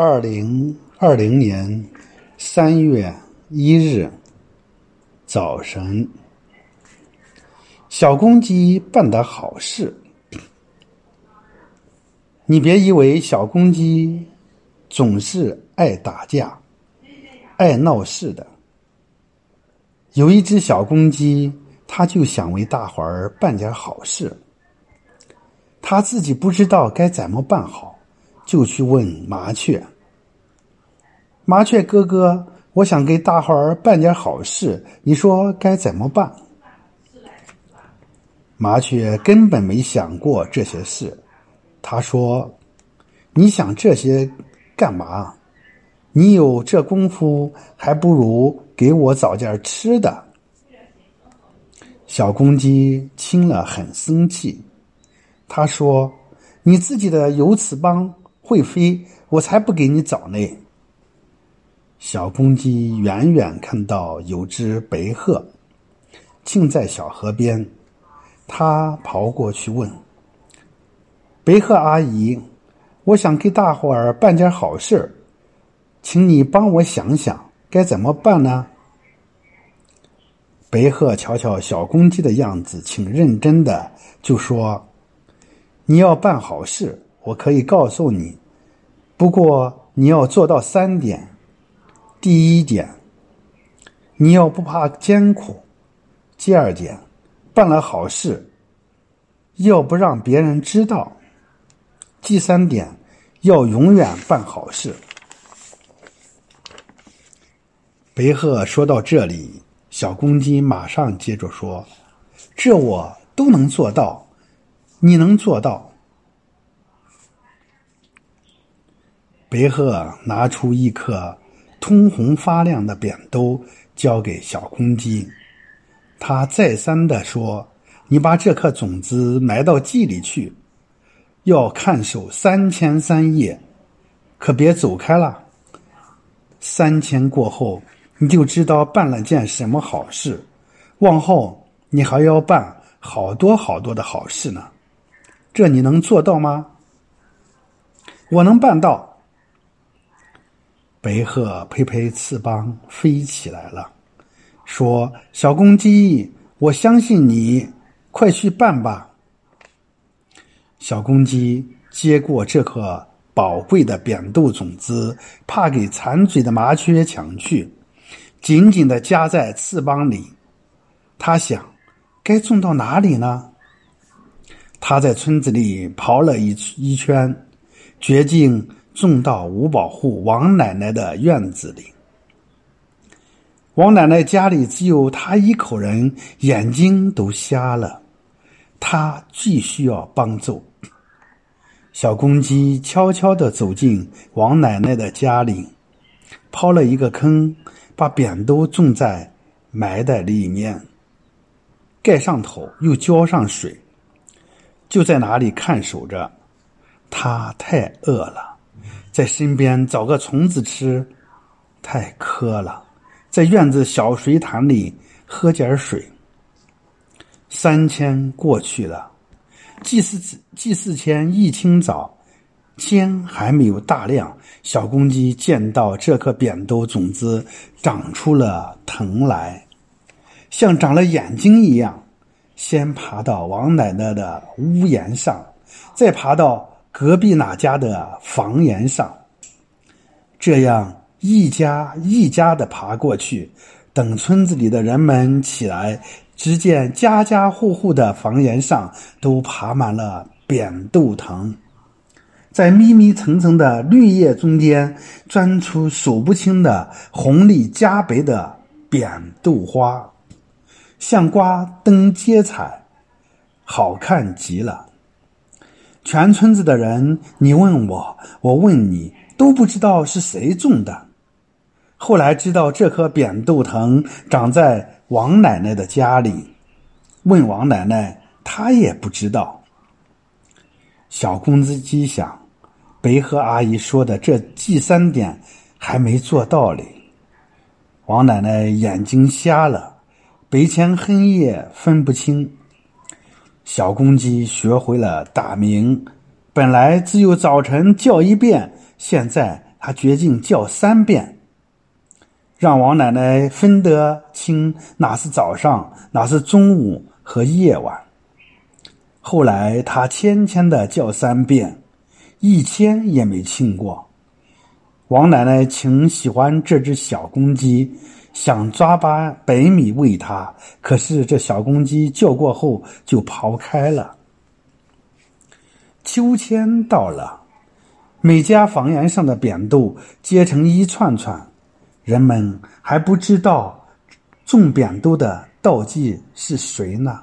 二零二零年三月一日早晨，小公鸡办的好事。你别以为小公鸡总是爱打架、爱闹事的。有一只小公鸡，它就想为大伙儿办点好事。他自己不知道该怎么办好，就去问麻雀：“麻雀哥哥，我想给大伙儿办点好事，你说该怎么办？”麻雀根本没想过这些事，他说：“你想这些干嘛？你有这功夫，还不如给我找件吃的。”小公鸡听了很生气。他说：“你自己的有翅膀会飞，我才不给你找呢。”小公鸡远远看到有只白鹤，竟在小河边，它跑过去问：“白鹤阿姨，我想给大伙儿办点好事儿，请你帮我想想该怎么办呢？”白鹤瞧瞧小公鸡的样子，挺认真的，就说。你要办好事，我可以告诉你，不过你要做到三点。第一点，你要不怕艰苦；第二点，办了好事，要不让别人知道；第三点，要永远办好事。白鹤说到这里，小公鸡马上接着说：“这我都能做到。”你能做到？白鹤拿出一颗通红发亮的扁豆，交给小公鸡。他再三的说：“你把这颗种子埋到地里去，要看守三天三夜，可别走开了。三天过后，你就知道办了件什么好事。往后你还要办好多好多的好事呢。”这你能做到吗？我能办到。白鹤拍拍翅膀飞起来了，说：“小公鸡，我相信你，快去办吧。”小公鸡接过这颗宝贵的扁豆种子，怕给馋嘴的麻雀抢去，紧紧的夹在翅膀里。他想，该种到哪里呢？他在村子里跑了一一圈，决定种到五保户王奶奶的院子里。王奶奶家里只有她一口人，眼睛都瞎了，她最需要帮助。小公鸡悄悄地走进王奶奶的家里，刨了一个坑，把扁豆种在埋在里面，盖上头，又浇上水。就在哪里看守着，他太饿了，在身边找个虫子吃；太渴了，在院子小水潭里喝点水。三天过去了，祭祀祭祀前一清早，天还没有大亮，小公鸡见到这颗扁豆种子长出了藤来，像长了眼睛一样。先爬到王奶奶的屋檐上，再爬到隔壁哪家的房檐上，这样一家一家的爬过去。等村子里的人们起来，只见家家户户的房檐上都爬满了扁豆藤，在密密层层的绿叶中间钻出数不清的红丽加白的扁豆花。像瓜灯结彩，好看极了。全村子的人，你问我，我问你，都不知道是谁种的。后来知道这棵扁豆藤长在王奶奶的家里，问王奶奶，她也不知道。小公子鸡想，白鹤阿姨说的这第三点还没做到嘞。王奶奶眼睛瞎了。白天黑夜分不清，小公鸡学会了打鸣。本来只有早晨叫一遍，现在它决定叫三遍，让王奶奶分得清哪是早上，哪是中午和夜晚。后来他天天的叫三遍，一天也没亲过。王奶奶挺喜欢这只小公鸡，想抓把白米喂它，可是这小公鸡叫过后就跑开了。秋天到了，每家房檐上的扁豆结成一串串，人们还不知道种扁豆的倒计是谁呢。